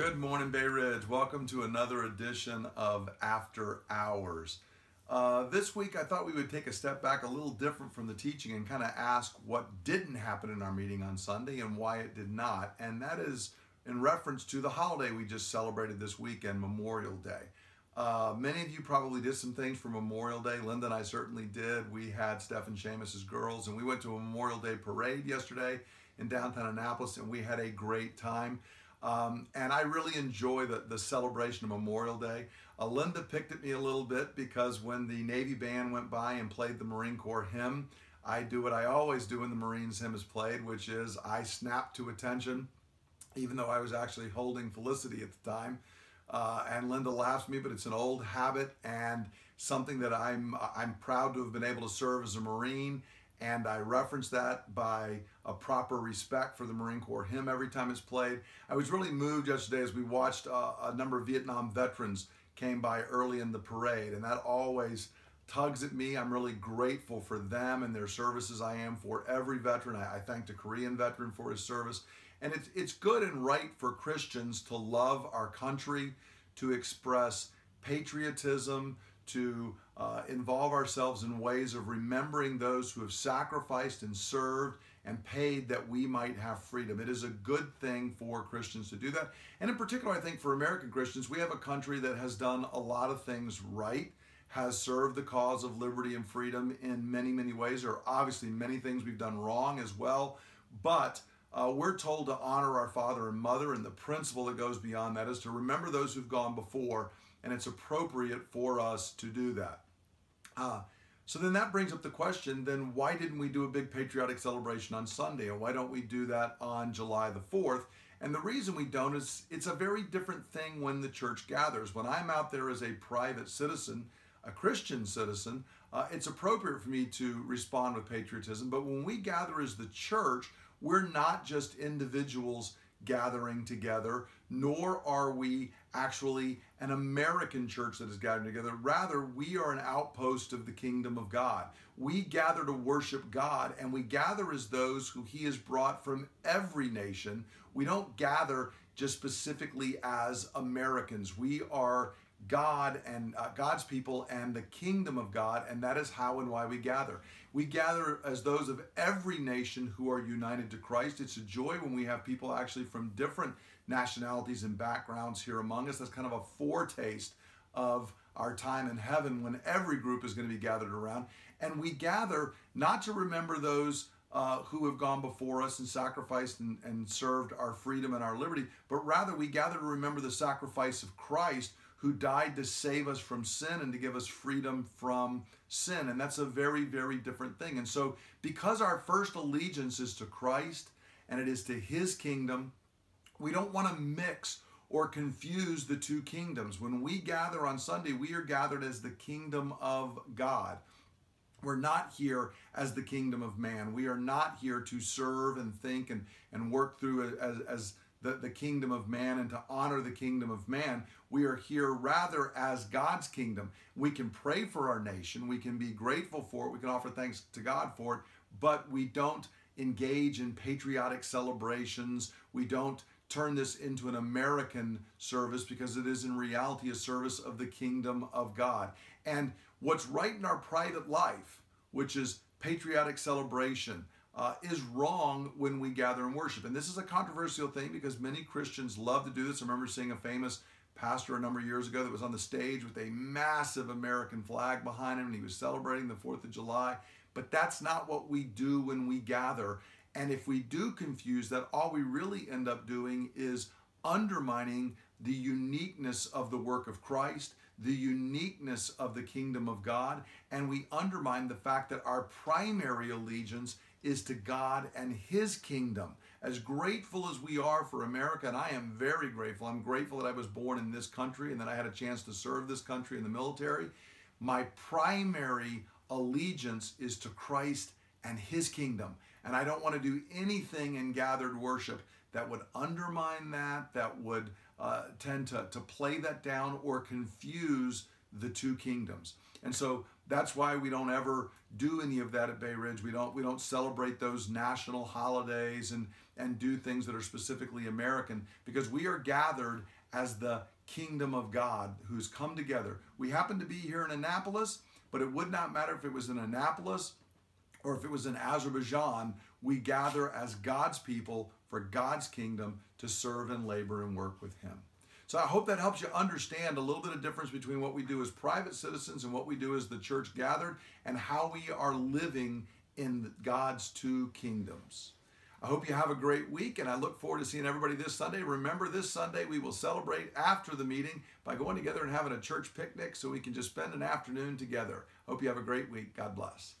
Good morning, Bay Ridge. Welcome to another edition of After Hours. Uh, this week, I thought we would take a step back a little different from the teaching and kind of ask what didn't happen in our meeting on Sunday and why it did not. And that is in reference to the holiday we just celebrated this weekend, Memorial Day. Uh, many of you probably did some things for Memorial Day. Linda and I certainly did. We had Stephen Seamus's girls, and we went to a Memorial Day parade yesterday in downtown Annapolis, and we had a great time. Um, and I really enjoy the, the celebration of Memorial Day. Uh, Linda picked at me a little bit because when the Navy band went by and played the Marine Corps hymn, I do what I always do when the Marines hymn is played, which is I snap to attention, even though I was actually holding Felicity at the time. Uh, and Linda laughs at me, but it's an old habit and something that I'm I'm proud to have been able to serve as a Marine and I reference that by a proper respect for the Marine Corps hymn every time it's played. I was really moved yesterday as we watched uh, a number of Vietnam veterans came by early in the parade, and that always tugs at me. I'm really grateful for them and their services. I am for every veteran. I, I thank the Korean veteran for his service. And it's, it's good and right for Christians to love our country, to express patriotism, to uh, involve ourselves in ways of remembering those who have sacrificed and served and paid that we might have freedom. It is a good thing for Christians to do that. And in particular, I think for American Christians, we have a country that has done a lot of things right, has served the cause of liberty and freedom in many, many ways. There are obviously many things we've done wrong as well, but uh, we're told to honor our father and mother, and the principle that goes beyond that is to remember those who've gone before and it's appropriate for us to do that. Uh, so then that brings up the question then why didn't we do a big patriotic celebration on Sunday? Or why don't we do that on July the 4th? And the reason we don't is it's a very different thing when the church gathers. When I'm out there as a private citizen, a Christian citizen, uh, it's appropriate for me to respond with patriotism. But when we gather as the church, we're not just individuals gathering together, nor are we actually an American church that is gathering together. Rather, we are an outpost of the kingdom of God. We gather to worship God, and we gather as those who He has brought from every nation. We don't gather just specifically as Americans. We are God and uh, God's people and the kingdom of God, and that is how and why we gather. We gather as those of every nation who are united to Christ. It's a joy when we have people actually from different nationalities and backgrounds here among us. That's kind of a foretaste of our time in heaven when every group is going to be gathered around. And we gather not to remember those uh, who have gone before us and sacrificed and, and served our freedom and our liberty, but rather we gather to remember the sacrifice of Christ who died to save us from sin and to give us freedom from sin. And that's a very, very different thing. And so, because our first allegiance is to Christ and it is to his kingdom, we don't want to mix or confuse the two kingdoms. When we gather on Sunday, we are gathered as the kingdom of God. We're not here as the kingdom of man. We are not here to serve and think and, and work through as, as the, the kingdom of man and to honor the kingdom of man. We are here rather as God's kingdom. We can pray for our nation, we can be grateful for it, we can offer thanks to God for it, but we don't engage in patriotic celebrations. We don't turn this into an American service because it is in reality a service of the kingdom of God. And what's right in our private life, which is patriotic celebration, uh, is wrong when we gather and worship. And this is a controversial thing because many Christians love to do this. I remember seeing a famous pastor a number of years ago that was on the stage with a massive American flag behind him and he was celebrating the 4th of July. But that's not what we do when we gather. And if we do confuse that, all we really end up doing is undermining the uniqueness of the work of Christ, the uniqueness of the kingdom of God, and we undermine the fact that our primary allegiance is to God and His kingdom. As grateful as we are for America, and I am very grateful, I'm grateful that I was born in this country and that I had a chance to serve this country in the military. My primary allegiance is to Christ and His kingdom. And I don't want to do anything in gathered worship that would undermine that, that would uh, tend to, to play that down or confuse the two kingdoms. And so that's why we don't ever do any of that at Bay Ridge. We don't we don't celebrate those national holidays and and do things that are specifically American because we are gathered as the kingdom of God who's come together. We happen to be here in Annapolis, but it would not matter if it was in Annapolis or if it was in Azerbaijan. We gather as God's people for God's kingdom to serve and labor and work with Him. So I hope that helps you understand a little bit of difference between what we do as private citizens and what we do as the church gathered and how we are living in God's two kingdoms. I hope you have a great week and I look forward to seeing everybody this Sunday. Remember, this Sunday we will celebrate after the meeting by going together and having a church picnic so we can just spend an afternoon together. Hope you have a great week. God bless.